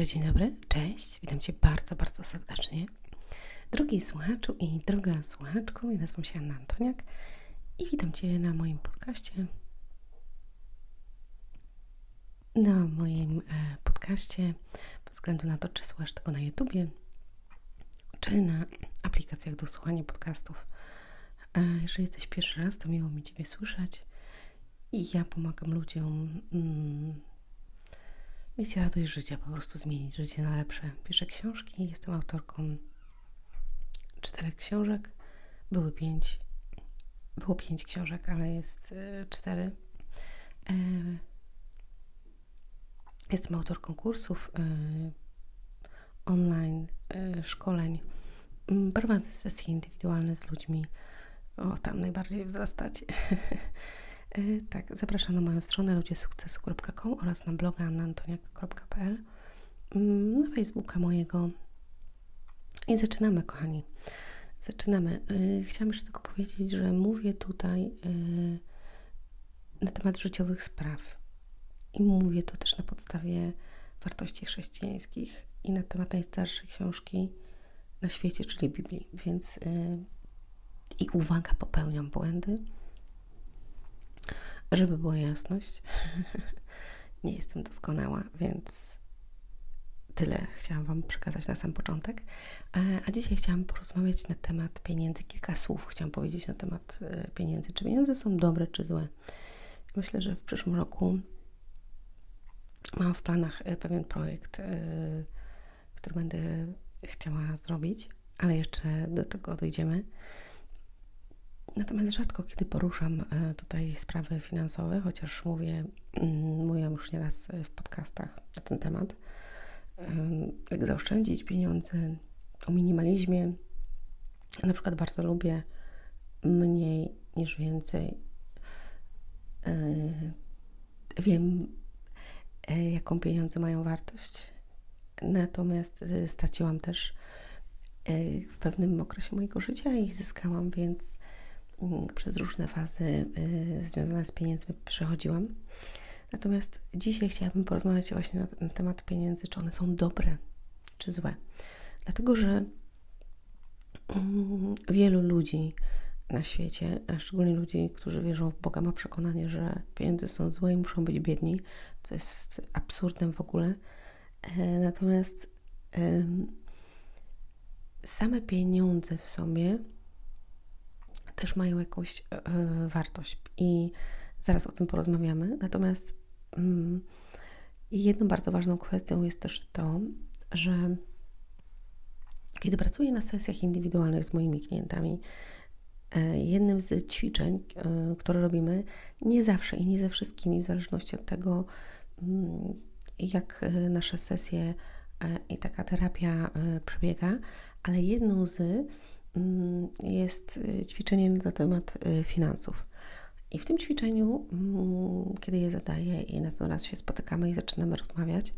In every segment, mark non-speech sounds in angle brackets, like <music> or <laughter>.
dobry, dzień dobry, cześć, witam Cię bardzo, bardzo serdecznie. Drogi słuchaczu i droga słuchaczko, ja nazywam się Anna Antoniak i witam Cię na moim podcaście. Na moim e, podcaście, bez względu na to, czy słuchasz tego na YouTubie, czy na aplikacjach do słuchania podcastów. E, jeżeli jesteś pierwszy raz, to miło mi Ciebie słyszeć i ja pomagam ludziom. Mm, mieć radość życia, po prostu zmienić życie na lepsze. Piszę książki, jestem autorką czterech książek. Były pięć, było pięć książek, ale jest y, cztery. E, jestem autorką kursów y, online, szkoleń. Mm, prowadzę sesje indywidualne z ludźmi. O, tam najbardziej wzrastacie. <laughs> E, tak, zapraszam na moją stronę ludziesukcesu.com oraz na bloga annantoniak.pl mm, na Facebooka mojego i zaczynamy, kochani. Zaczynamy. E, chciałam jeszcze tylko powiedzieć, że mówię tutaj e, na temat życiowych spraw i mówię to też na podstawie wartości chrześcijańskich i na temat najstarszej książki na świecie, czyli Biblii. Więc i uwaga, popełniam błędy żeby była jasność, <laughs> nie jestem doskonała, więc tyle chciałam Wam przekazać na sam początek. E, a dzisiaj chciałam porozmawiać na temat pieniędzy. Kilka słów chciałam powiedzieć na temat e, pieniędzy. Czy pieniądze są dobre, czy złe? Myślę, że w przyszłym roku mam w planach e, pewien projekt, który będę chciała zrobić, ale jeszcze do tego dojdziemy. Natomiast rzadko kiedy poruszam e, tutaj sprawy finansowe, chociaż mówię, mm, mówiłam już nieraz w podcastach na ten temat, jak zaoszczędzić pieniądze, o minimalizmie. Na przykład bardzo lubię mniej niż więcej. E, wiem, e, jaką pieniądze mają wartość. Natomiast straciłam też w pewnym okresie mojego życia i zyskałam, więc przez różne fazy y, związane z pieniędzmi przechodziłam. Natomiast dzisiaj chciałabym porozmawiać właśnie na, na temat pieniędzy, czy one są dobre, czy złe. Dlatego, że mm, wielu ludzi na świecie, a szczególnie ludzi, którzy wierzą w Boga, ma przekonanie, że pieniądze są złe i muszą być biedni. To jest absurdem w ogóle. E, natomiast same pieniądze w sobie też mają jakąś e, wartość i zaraz o tym porozmawiamy. Natomiast mm, jedną bardzo ważną kwestią jest też to, że kiedy pracuję na sesjach indywidualnych z moimi klientami, e, jednym z ćwiczeń, które robimy, nie zawsze i nie ze wszystkimi, w zależności od tego, mm, jak nasze sesje i taka terapia przebiega, ale jedną z jest y, ćwiczenie na temat y, finansów. I w tym ćwiczeniu, mm, kiedy je zadaję i następny raz się spotykamy i zaczynamy rozmawiać,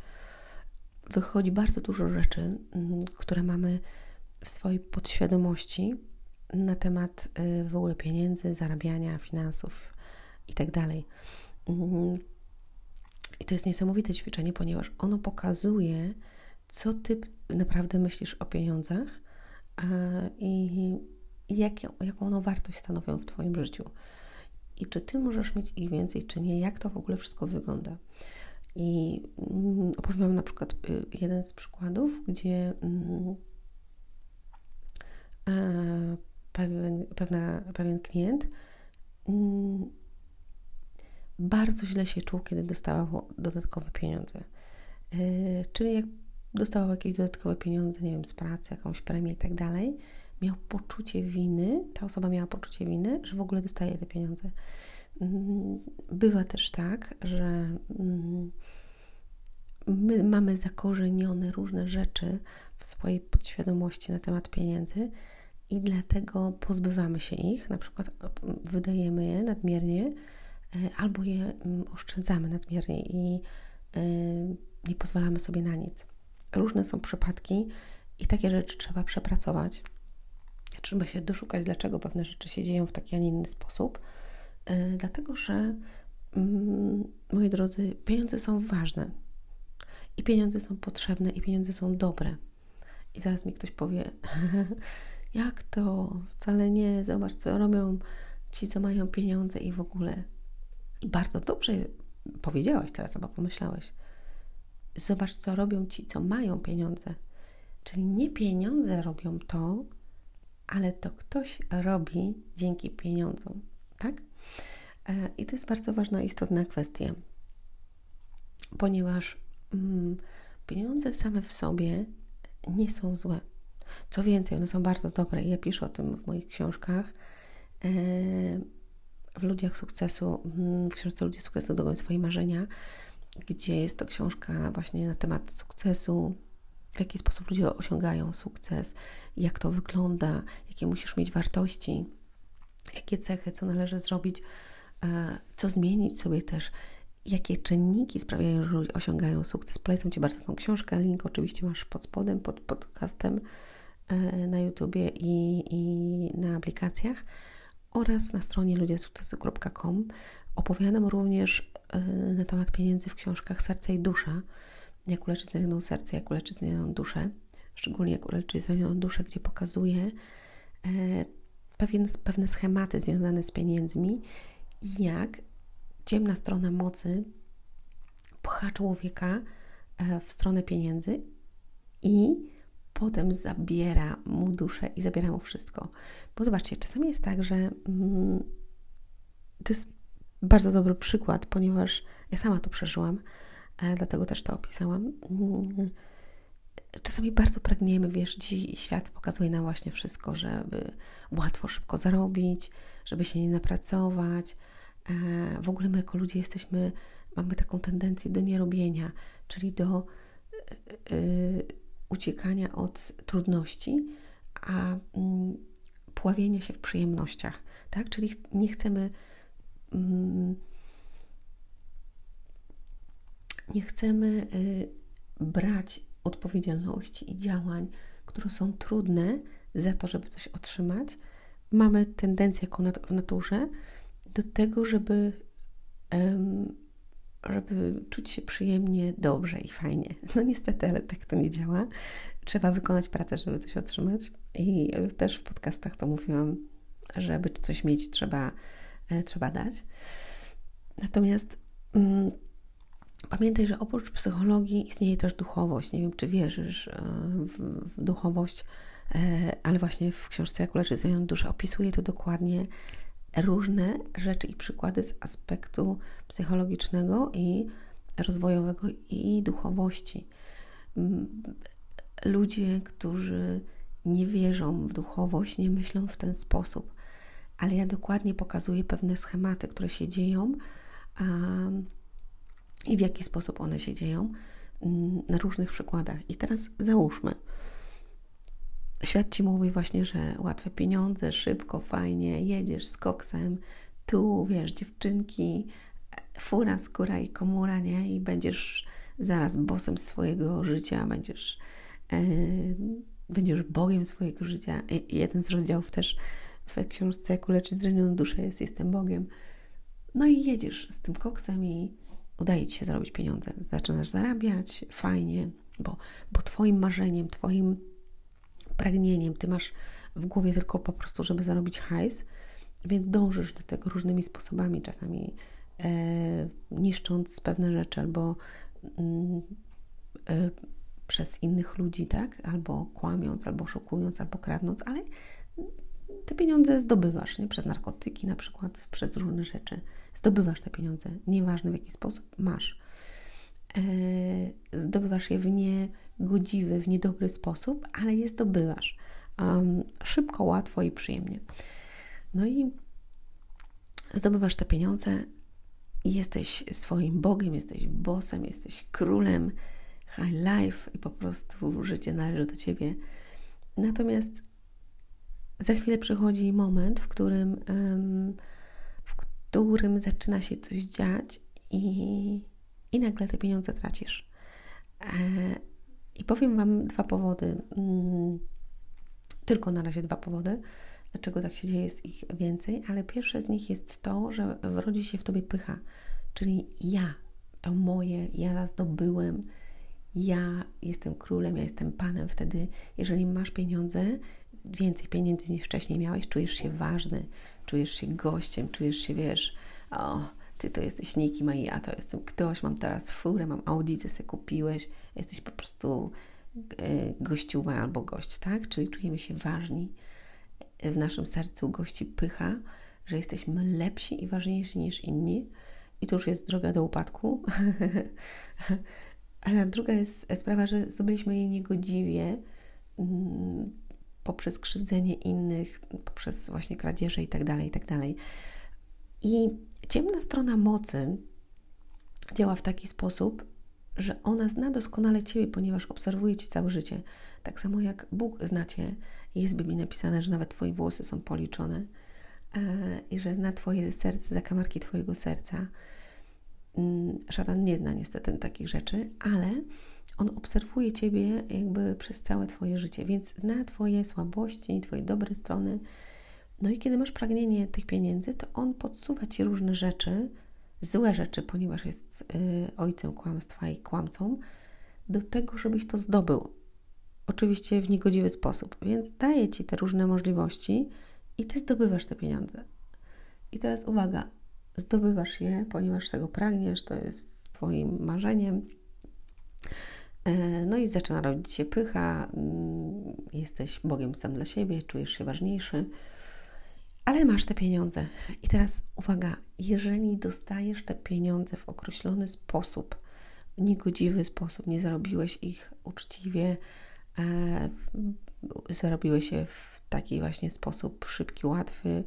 wychodzi bardzo dużo rzeczy, mm, które mamy w swojej podświadomości na temat y, w ogóle pieniędzy, zarabiania, finansów itd. Tak I to jest niesamowite ćwiczenie, ponieważ ono pokazuje, co ty naprawdę myślisz o pieniądzach i jak, jaką one wartość stanowią w Twoim życiu. I czy Ty możesz mieć ich więcej, czy nie, jak to w ogóle wszystko wygląda. I mm, opowiem na przykład y, jeden z przykładów, gdzie mm, pewien, pewna, pewien klient mm, bardzo źle się czuł, kiedy dostawał dodatkowe pieniądze. Y, czyli jak dostawał jakieś dodatkowe pieniądze, nie wiem, z pracy, jakąś premię i tak dalej, miał poczucie winy, ta osoba miała poczucie winy, że w ogóle dostaje te pieniądze. Mm, bywa też tak, że mm, my mamy zakorzenione różne rzeczy w swojej podświadomości na temat pieniędzy i dlatego pozbywamy się ich, na przykład wydajemy je nadmiernie e, albo je mm, oszczędzamy nadmiernie i e, nie pozwalamy sobie na nic różne są przypadki i takie rzeczy trzeba przepracować. Trzeba się doszukać, dlaczego pewne rzeczy się dzieją w taki, a nie inny sposób. Yy, dlatego, że yy, moi drodzy, pieniądze są ważne. I pieniądze są potrzebne, i pieniądze są dobre. I zaraz mi ktoś powie, <laughs> jak to? Wcale nie, zobacz, co robią ci, co mają pieniądze i w ogóle. I bardzo dobrze powiedziałaś teraz, albo pomyślałeś. Zobacz, co robią ci, co mają pieniądze. Czyli nie pieniądze robią to, ale to ktoś robi dzięki pieniądzom, tak? E, I to jest bardzo ważna, istotna kwestia, ponieważ mm, pieniądze same w sobie nie są złe. Co więcej, one są bardzo dobre. Ja piszę o tym w moich książkach. E, w Ludziach Sukcesu, mm, w książce Ludzie Sukcesu Dogoń Swoje Marzenia, gdzie jest to książka właśnie na temat sukcesu, w jaki sposób ludzie osiągają sukces, jak to wygląda, jakie musisz mieć wartości, jakie cechy, co należy zrobić, e, co zmienić sobie też, jakie czynniki sprawiają, że ludzie osiągają sukces. Polecam Ci bardzo tą książkę. Link oczywiście masz pod spodem, pod podcastem e, na YouTubie i, i na aplikacjach oraz na stronie ludziesukcesu.com. Opowiadam również na temat pieniędzy w książkach Serce i Dusza jak uleczyć zranioną serce, jak uleczyć zranioną duszę, szczególnie jak uleczyć zranioną duszę, gdzie pokazuje e, pewien, pewne schematy związane z pieniędzmi i jak ciemna strona mocy pcha człowieka e, w stronę pieniędzy i potem zabiera mu duszę i zabiera mu wszystko. Bo zobaczcie, czasami jest tak, że mm, to jest bardzo dobry przykład, ponieważ ja sama to przeżyłam dlatego też to opisałam. Czasami bardzo pragniemy, wiesz, dziś świat pokazuje nam właśnie wszystko, żeby łatwo, szybko zarobić, żeby się nie napracować. E, w ogóle my jako ludzie jesteśmy, mamy taką tendencję do nierobienia, czyli do yy, uciekania od trudności, a yy, pławienia się w przyjemnościach, tak? Czyli nie chcemy nie chcemy y, brać odpowiedzialności i działań, które są trudne za to, żeby coś otrzymać. Mamy tendencję jako w naturze do tego, żeby, żeby czuć się przyjemnie, dobrze i fajnie. No niestety, ale tak to nie działa. Trzeba wykonać pracę, żeby coś otrzymać. I też w podcastach to mówiłam, żeby coś mieć, trzeba, trzeba dać. Natomiast mm, Pamiętaj, że oprócz psychologii istnieje też duchowość. Nie wiem, czy wierzysz e, w, w duchowość, e, ale właśnie w książce Jak uleczyć zranioną duszę opisuje to dokładnie różne rzeczy i przykłady z aspektu psychologicznego i rozwojowego i duchowości. Ludzie, którzy nie wierzą w duchowość, nie myślą w ten sposób, ale ja dokładnie pokazuję pewne schematy, które się dzieją i w jaki sposób one się dzieją mm, na różnych przykładach. I teraz załóżmy, świat ci mówi właśnie, że łatwe pieniądze, szybko, fajnie, jedziesz z koksem, tu wiesz, dziewczynki, fura, skóra i komura, nie? I będziesz zaraz bosem swojego życia, będziesz, będziesz Bogiem swojego życia. I jeden z rozdziałów też w książce Jak uleczyć zranioną duszę jest Jestem Bogiem. No i jedziesz z tym koksem i udaje Ci się zarobić pieniądze, zaczynasz zarabiać, fajnie, bo, bo Twoim marzeniem, Twoim pragnieniem, Ty masz w głowie tylko po prostu, żeby zarobić hajs, więc dążysz do tego różnymi sposobami, czasami e, niszcząc pewne rzeczy albo mm, e, przez innych ludzi, tak? Albo kłamiąc, albo oszukując, albo kradnąc, ale te pieniądze zdobywasz, nie? Przez narkotyki na przykład, przez różne rzeczy. Zdobywasz te pieniądze, nieważne w jaki sposób, masz. E, zdobywasz je w niegodziwy, w niedobry sposób, ale je zdobywasz. Um, szybko, łatwo i przyjemnie. No i zdobywasz te pieniądze jesteś swoim Bogiem, jesteś bosem, jesteś królem, high life i po prostu życie należy do Ciebie. Natomiast za chwilę przychodzi moment, w którym, w którym zaczyna się coś dziać i, i nagle te pieniądze tracisz. E, I powiem Wam dwa powody. Mm, tylko na razie dwa powody, dlaczego tak się dzieje, jest ich więcej, ale pierwsze z nich jest to, że wrodzi się w Tobie pycha, czyli ja, to moje, ja zdobyłem, ja jestem królem, ja jestem panem. Wtedy, jeżeli masz pieniądze, więcej pieniędzy niż wcześniej miałeś, czujesz się ważny, czujesz się gościem, czujesz się, wiesz, o, ty to jesteś nikim, a ja to jestem ktoś, mam teraz furę, mam audicę, sobie kupiłeś, jesteś po prostu e, gościuwa albo gość, tak? Czyli czujemy się ważni. W naszym sercu gości pycha, że jesteśmy lepsi i ważniejsi niż inni. I to już jest droga do upadku. <laughs> A druga jest sprawa, że zdobyliśmy jej niegodziwie mm, poprzez krzywdzenie innych, poprzez właśnie kradzieże tak i tak dalej. I ciemna strona mocy działa w taki sposób, że ona zna doskonale Ciebie, ponieważ obserwuje Ci całe życie. Tak samo jak Bóg zna Cię. Jest w Biblii napisane, że nawet Twoje włosy są policzone e, i że zna Twoje serce, zakamarki Twojego serca. Mm, szatan nie zna niestety takich rzeczy, ale on obserwuje Ciebie jakby przez całe Twoje życie, więc zna Twoje słabości, Twoje dobre strony. No i kiedy masz pragnienie tych pieniędzy, to on podsuwa Ci różne rzeczy, złe rzeczy, ponieważ jest y, ojcem kłamstwa i kłamcą, do tego, żebyś to zdobył. Oczywiście w niegodziwy sposób, więc daje Ci te różne możliwości i Ty zdobywasz te pieniądze. I teraz uwaga, zdobywasz je, ponieważ tego pragniesz, to jest Twoim marzeniem. E, no i zaczyna rodzić się pycha, mm, jesteś Bogiem sam dla siebie, czujesz się ważniejszy, ale masz te pieniądze. I teraz uwaga, jeżeli dostajesz te pieniądze w określony sposób, w niegodziwy sposób, nie zarobiłeś ich uczciwie, e, zarobiłeś je w taki właśnie sposób szybki, łatwy,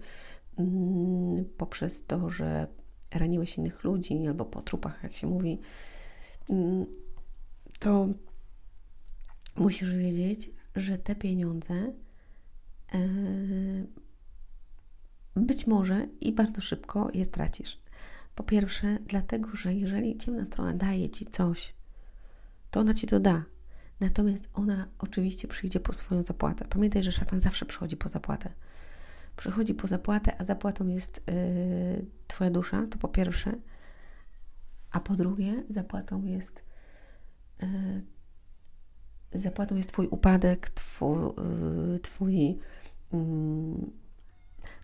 Mm, poprzez to, że raniłeś innych ludzi albo po trupach, jak się mówi, mm, to musisz wiedzieć, że te pieniądze e, być może i bardzo szybko je stracisz. Po pierwsze, dlatego, że jeżeli ciemna strona daje ci coś, to ona ci to da. Natomiast ona oczywiście przyjdzie po swoją zapłatę. Pamiętaj, że szatan zawsze przychodzi po zapłatę przychodzi po zapłatę, a zapłatą jest yy, Twoja dusza, to po pierwsze. A po drugie, zapłatą jest zapłatą jest Twój upadek, twój, yy, twój, yy,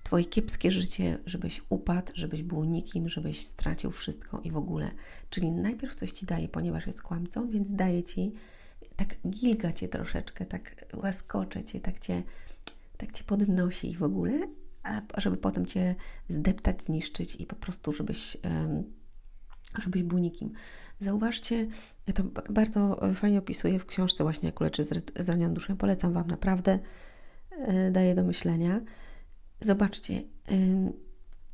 Twoje kiepskie życie, żebyś upadł, żebyś był nikim, żebyś stracił wszystko i w ogóle. Czyli najpierw coś Ci daje, ponieważ jest kłamcą, więc daje Ci, tak gilga Cię troszeczkę, tak łaskocze Cię, tak Cię tak cię podnosi i w ogóle, a żeby potem cię zdeptać, zniszczyć i po prostu, żebyś, żebyś był nikim. Zauważcie, to bardzo fajnie opisuję w książce właśnie jak leczy zranioną duszę. Polecam Wam naprawdę, e, daje do myślenia. Zobaczcie,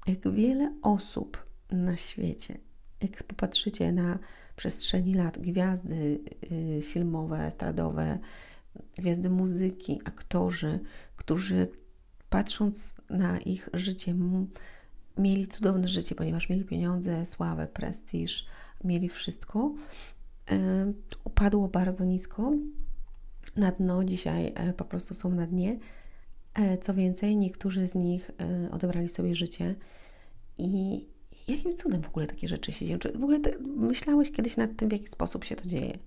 jak wiele osób na świecie, jak popatrzycie na przestrzeni lat, gwiazdy y, filmowe, estradowe, gwiazdy muzyki, aktorzy, którzy patrząc na ich życie, mieli cudowne życie, ponieważ mieli pieniądze, sławę, prestiż, mieli wszystko. E, upadło bardzo nisko na dno, dzisiaj e, po prostu są na dnie. E, co więcej, niektórzy z nich odebrali sobie życie i jakim cudem w ogóle takie rzeczy się dzieją? Czy w ogóle te, myślałeś kiedyś nad tym, w jaki sposób się to dzieje?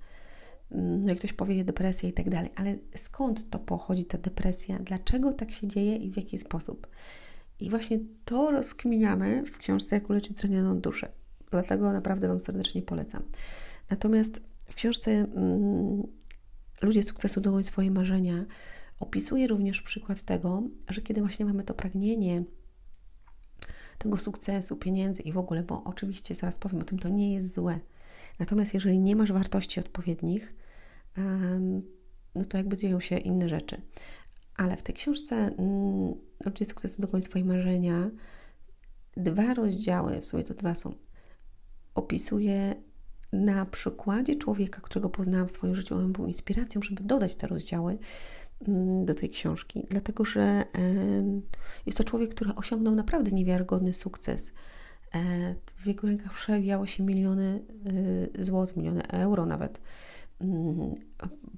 no jak ktoś powie depresja i tak dalej, ale skąd to pochodzi ta depresja, dlaczego tak się dzieje i w jaki sposób. I właśnie to rozkminiamy w książce Jak uleczyć zranioną duszę. Dlatego naprawdę Wam serdecznie polecam. Natomiast w książce mm, Ludzie sukcesu dogoń swoje marzenia opisuje również przykład tego, że kiedy właśnie mamy to pragnienie tego sukcesu, pieniędzy i w ogóle, bo oczywiście zaraz powiem o tym, to nie jest złe. Natomiast jeżeli nie masz wartości odpowiednich, no to jakby dzieją się inne rzeczy. Ale w tej książce mm, Ludzie sukcesu dokończą swoje marzenia, dwa rozdziały, w sumie to dwa są, opisuje na przykładzie człowieka, którego poznałam w swoim życiu, on był inspiracją, żeby dodać te rozdziały mm, do tej książki, dlatego że jest to człowiek, który osiągnął naprawdę niewiarygodny sukces. E, w jego rękach przewijało się miliony y, złotych, miliony euro nawet Mm,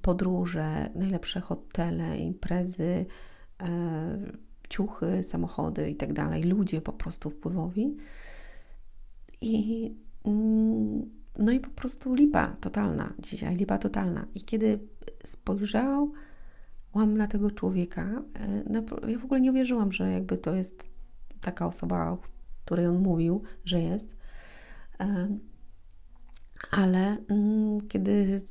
podróże, najlepsze hotele, imprezy, e, ciuchy, samochody i tak ludzie po prostu wpływowi. I mm, no i po prostu lipa totalna dzisiaj, lipa totalna. I kiedy spojrzałam na tego człowieka, e, ja w ogóle nie uwierzyłam, że jakby to jest taka osoba, o której on mówił, że jest. E, ale mm, kiedy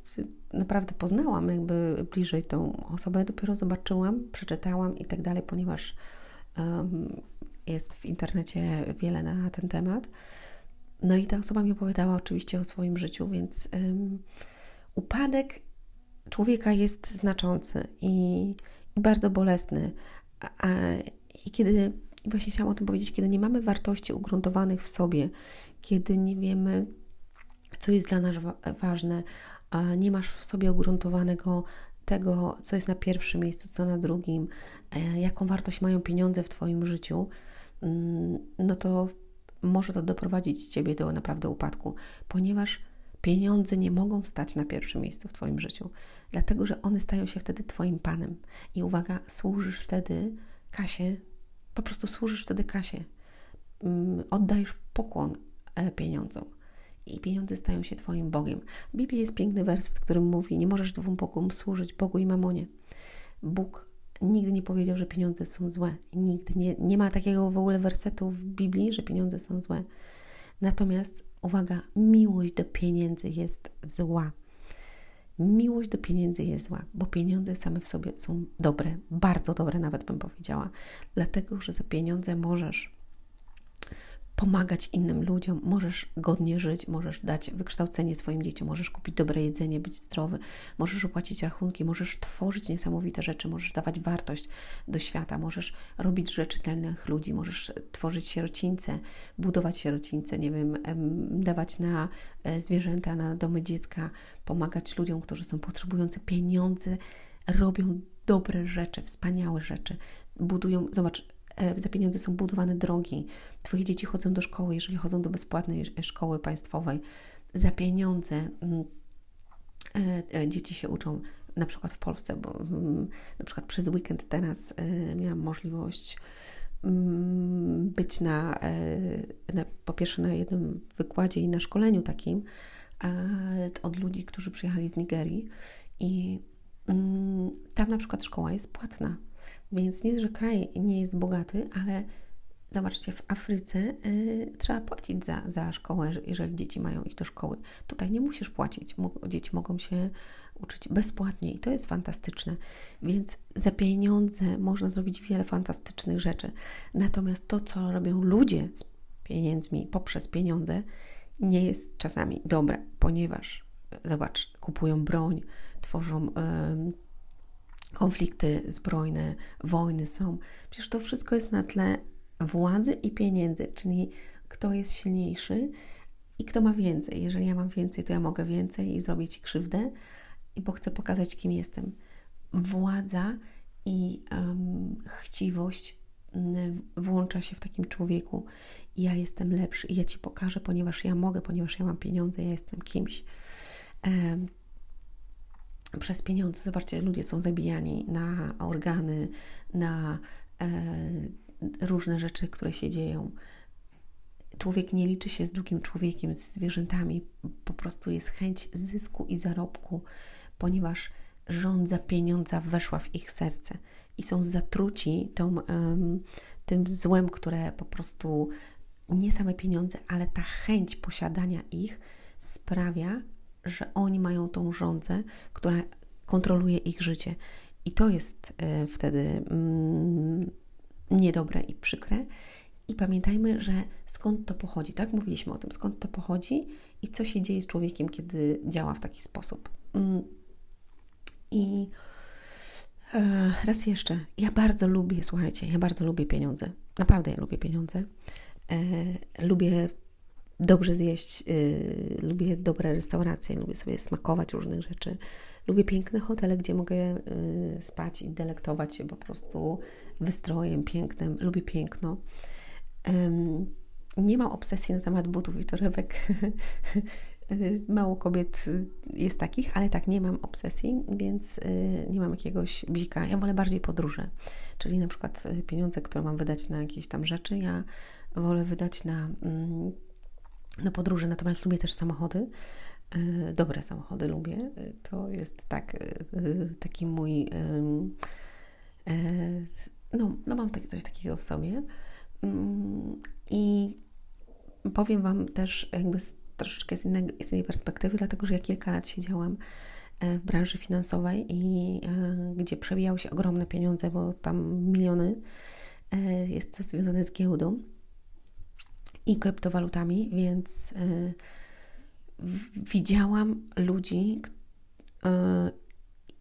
naprawdę poznałam jakby bliżej tą osobę, dopiero zobaczyłam, przeczytałam i tak dalej, ponieważ jest w internecie wiele na ten temat. No i ta osoba mi opowiadała oczywiście o swoim życiu, więc um, upadek człowieka jest znaczący i, i bardzo bolesny. A, a, I kiedy, właśnie chciałam o tym powiedzieć, kiedy nie mamy wartości ugruntowanych w sobie, kiedy nie wiemy, co jest dla nas wa ważne, a nie masz w sobie ugruntowanego tego, co jest na pierwszym miejscu, co na drugim, e, jaką wartość mają pieniądze w Twoim życiu, mm, no to może to doprowadzić Ciebie do naprawdę upadku, ponieważ pieniądze nie mogą stać na pierwszym miejscu w Twoim życiu, dlatego że one stają się wtedy Twoim panem. I uwaga, służysz wtedy kasie, po prostu służysz wtedy kasie, mm, oddajesz pokłon e, pieniądzom i pieniądze stają się Twoim Bogiem. W Biblii jest piękny werset, który mówi: Nie możesz dwóm Bogom służyć, Bogu i mamonie. Bóg nigdy nie powiedział, że pieniądze są złe. Nigdy nie, nie ma takiego w ogóle wersetu w Biblii, że pieniądze są złe. Natomiast, uwaga, miłość do pieniędzy jest zła. Miłość do pieniędzy jest zła, bo pieniądze same w sobie są dobre, bardzo dobre nawet bym powiedziała, dlatego że za pieniądze możesz pomagać innym ludziom, możesz godnie żyć, możesz dać wykształcenie swoim dzieciom, możesz kupić dobre jedzenie, być zdrowy, możesz opłacić rachunki, możesz tworzyć niesamowite rzeczy, możesz dawać wartość do świata, możesz robić rzeczy dla innych ludzi, możesz tworzyć sierocińce, budować sierocińce, nie wiem, dawać na e, zwierzęta, na domy dziecka, pomagać ludziom, którzy są potrzebujący pieniądze, robią dobre rzeczy, wspaniałe rzeczy, budują, zobacz, za pieniądze są budowane drogi. Twoje dzieci chodzą do szkoły, jeżeli chodzą do bezpłatnej szkoły państwowej. Za pieniądze mm, e, e, dzieci się uczą na przykład w Polsce, bo mm, na przykład przez weekend teraz miałam możliwość mm, być na, na, po pierwsze na jednym wykładzie i na szkoleniu takim od ludzi, którzy przyjechali z Nigerii i tam na przykład szkoła jest płatna więc nie, że kraj nie jest bogaty, ale zobaczcie, w Afryce y, trzeba płacić za, za szkołę, jeżeli dzieci mają iść do szkoły. Tutaj nie musisz płacić, dzieci mogą się uczyć bezpłatnie i to jest fantastyczne. Więc za pieniądze można zrobić wiele fantastycznych rzeczy. Natomiast to, co robią ludzie z pieniędzmi poprzez pieniądze, nie jest czasami dobre, ponieważ zobacz, kupują broń, tworzą konflikty zbrojne, wojny są. Przecież to wszystko jest na tle władzy i pieniędzy, czyli kto jest silniejszy i kto ma więcej. Jeżeli ja mam więcej, to ja mogę więcej i zrobić ci krzywdę, bo chcę pokazać, kim jestem. Władza i um, chciwość włącza się w takim człowieku. Ja jestem lepszy i ja ci pokażę, ponieważ ja mogę, ponieważ ja mam pieniądze, ja jestem kimś. Um, przez pieniądze. Zobaczcie, ludzie są zabijani na organy, na e, różne rzeczy, które się dzieją. Człowiek nie liczy się z drugim człowiekiem, z zwierzętami. Po prostu jest chęć zysku i zarobku, ponieważ rządza pieniądza weszła w ich serce i są zatruci tą, tym złem, które po prostu nie same pieniądze, ale ta chęć posiadania ich sprawia, że oni mają tą rządzę, która kontroluje ich życie. I to jest y, wtedy mm, niedobre i przykre. I pamiętajmy, że skąd to pochodzi, tak? Mówiliśmy o tym, skąd to pochodzi i co się dzieje z człowiekiem, kiedy działa w taki sposób. Mm. I e, raz jeszcze, ja bardzo lubię, słuchajcie, ja bardzo lubię pieniądze. Naprawdę ja lubię pieniądze. E, lubię dobrze zjeść, y, lubię dobre restauracje, lubię sobie smakować różnych rzeczy. Lubię piękne hotele, gdzie mogę y, spać i delektować się po prostu wystrojem pięknym. Lubię piękno. Nie mam obsesji na temat butów i torebek. <laughs> Mało kobiet jest takich, ale tak, nie mam obsesji, więc y, nie mam jakiegoś bzika. Ja wolę bardziej podróże, czyli na przykład pieniądze, które mam wydać na jakieś tam rzeczy, ja wolę wydać na mm, na podróże, natomiast lubię też samochody. Dobre samochody lubię. To jest tak, taki mój. No, no mam takie, coś takiego w sobie. Mm, I powiem Wam też jakby troszeczkę z, innej, z innej perspektywy, dlatego że ja kilka lat siedziałam e, w branży finansowej i e, gdzie przewijały się ogromne pieniądze, bo tam miliony. E, jest to związane z giełdą i kryptowalutami, więc widziałam ludzi,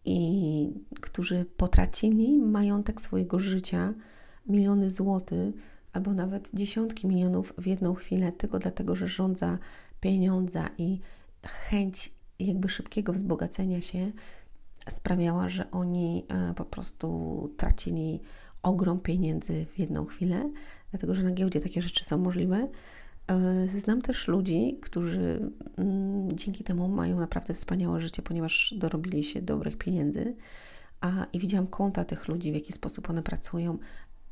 i którzy potracili majątek swojego życia, miliony złotych, albo nawet dziesiątki milionów w jedną chwilę, tylko dlatego, że rządza pieniądza i chęć jakby szybkiego wzbogacenia się sprawiała, że oni e, po prostu tracili ogrom pieniędzy w jedną chwilę, dlatego że na giełdzie takie rzeczy są możliwe. E, znam też ludzi, którzy mm, dzięki temu mają naprawdę wspaniałe życie, ponieważ dorobili się dobrych pieniędzy. A, I widziałam konta tych ludzi, w jaki sposób one pracują,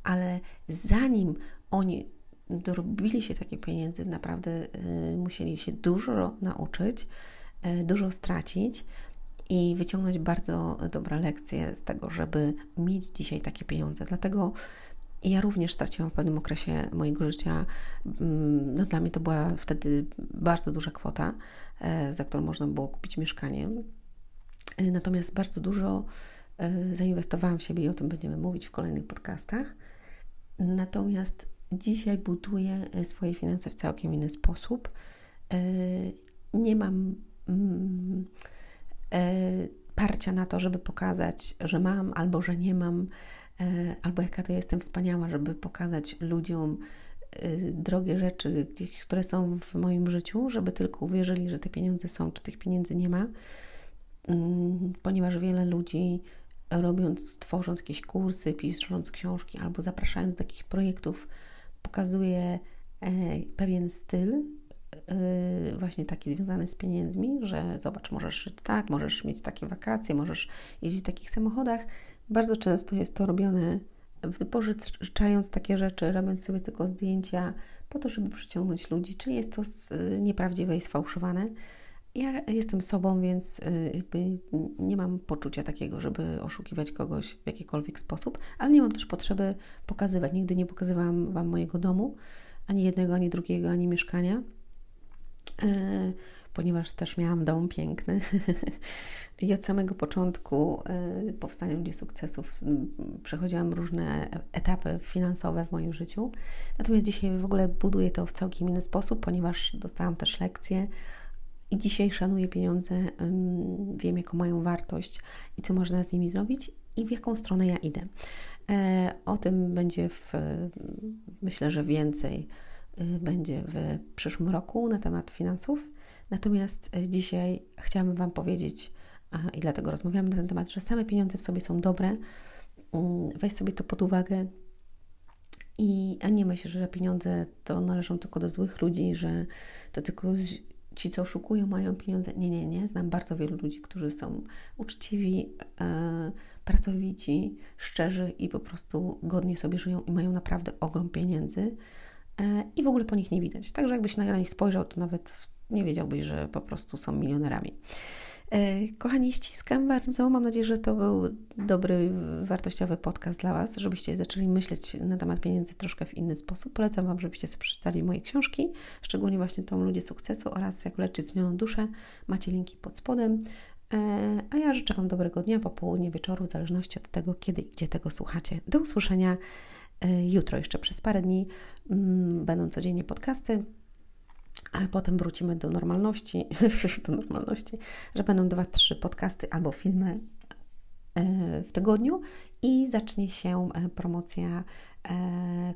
ale zanim oni dorobili się takich pieniędzy, naprawdę y, musieli się dużo nauczyć, y, dużo stracić i wyciągnąć bardzo dobre lekcje z tego, żeby mieć dzisiaj takie pieniądze. Dlatego ja również straciłam w pewnym okresie mojego życia. Mm, no, dla mnie to była wtedy bardzo duża kwota, y, za którą można było kupić mieszkanie. Natomiast bardzo dużo zainwestowałam w siebie i o tym będziemy mówić w kolejnych podcastach. Natomiast dzisiaj buduję e, swoje finanse w całkiem inny sposób. E, nie mam mm, e, parcia na to, żeby pokazać, że mam albo że nie mam, albo jaka to jestem wspaniała, żeby pokazać ludziom drogie rzeczy, które są w moim życiu, żeby tylko uwierzyli, że te pieniądze są, czy tych pieniędzy nie ma, mm, ponieważ wiele ludzi robiąc, tworząc jakieś kursy, pisząc książki albo zapraszając do jakichś projektów, pokazuje e, pewien styl, e, właśnie taki związany z pieniędzmi, że zobacz, możesz żyć tak, możesz mieć takie wakacje, możesz jeździć w takich samochodach. Bardzo często jest to robione wypożyczając takie rzeczy, robiąc sobie tylko zdjęcia po to, żeby przyciągnąć ludzi, czyli jest to nieprawdziwe i sfałszowane. Ja jestem sobą, więc y, jakby nie mam poczucia takiego, żeby oszukiwać kogoś w jakikolwiek sposób, ale nie mam też potrzeby pokazywać. Nigdy nie pokazywałam Wam mojego domu, ani jednego, ani drugiego, ani mieszkania, y, ponieważ też miałam dom piękny. <laughs> I od samego początku y, powstania Ludzi Sukcesów przechodziłam różne etapy finansowe w moim życiu. Natomiast dzisiaj w ogóle buduję to w całkiem inny sposób, ponieważ dostałam też lekcje i dzisiaj szanuję pieniądze, wiem jaką mają wartość i co można z nimi zrobić i w jaką stronę ja idę. E, o tym będzie w, myślę, że więcej y, będzie w przyszłym roku na temat finansów. Natomiast e, dzisiaj chciałabym Wam powiedzieć, i dlatego rozmawiamy na ten temat, że same pieniądze w sobie są dobre. Mm, weź sobie to pod uwagę i a nie myśl, że pieniądze to należą tylko do złych ludzi, że to tylko ci, co oszukują, mają pieniądze. Nie, nie, nie. Znam bardzo wielu ludzi, którzy są uczciwi, e, pracowici, szczerzy i po prostu godnie sobie żyją i mają naprawdę ogrom pieniędzy i w ogóle po nich nie widać. Także jakbyś na nich spojrzał, to nawet nie wiedziałbyś, że po prostu są milionerami. E, kochani, ściskam bardzo. Mam nadzieję, że to był dobry, wartościowy podcast dla Was, żebyście zaczęli myśleć na temat pieniędzy troszkę w inny sposób. Polecam Wam, żebyście sobie przeczytali moje książki, szczególnie właśnie tą Ludzie Sukcesu oraz Jak leczyć zmienioną duszę. Macie linki pod spodem. E, a ja życzę Wam dobrego dnia, popołudnia, wieczoru, w zależności od tego, kiedy i gdzie tego słuchacie. Do usłyszenia e, jutro, jeszcze przez parę dni. Mm, będą codziennie podcasty ale potem wrócimy do normalności, <laughs> do normalności, że będą dwa, trzy podcasty albo filmy e, w tygodniu i zacznie się e, promocja e,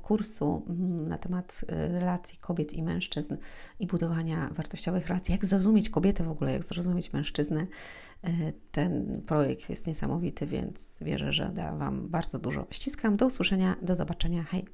kursu mm, na temat relacji kobiet i mężczyzn i budowania wartościowych relacji. Jak zrozumieć kobietę w ogóle, jak zrozumieć mężczyznę. Ten projekt jest niesamowity, więc wierzę, że da Wam bardzo dużo. Ściskam, do usłyszenia, do zobaczenia. Hej!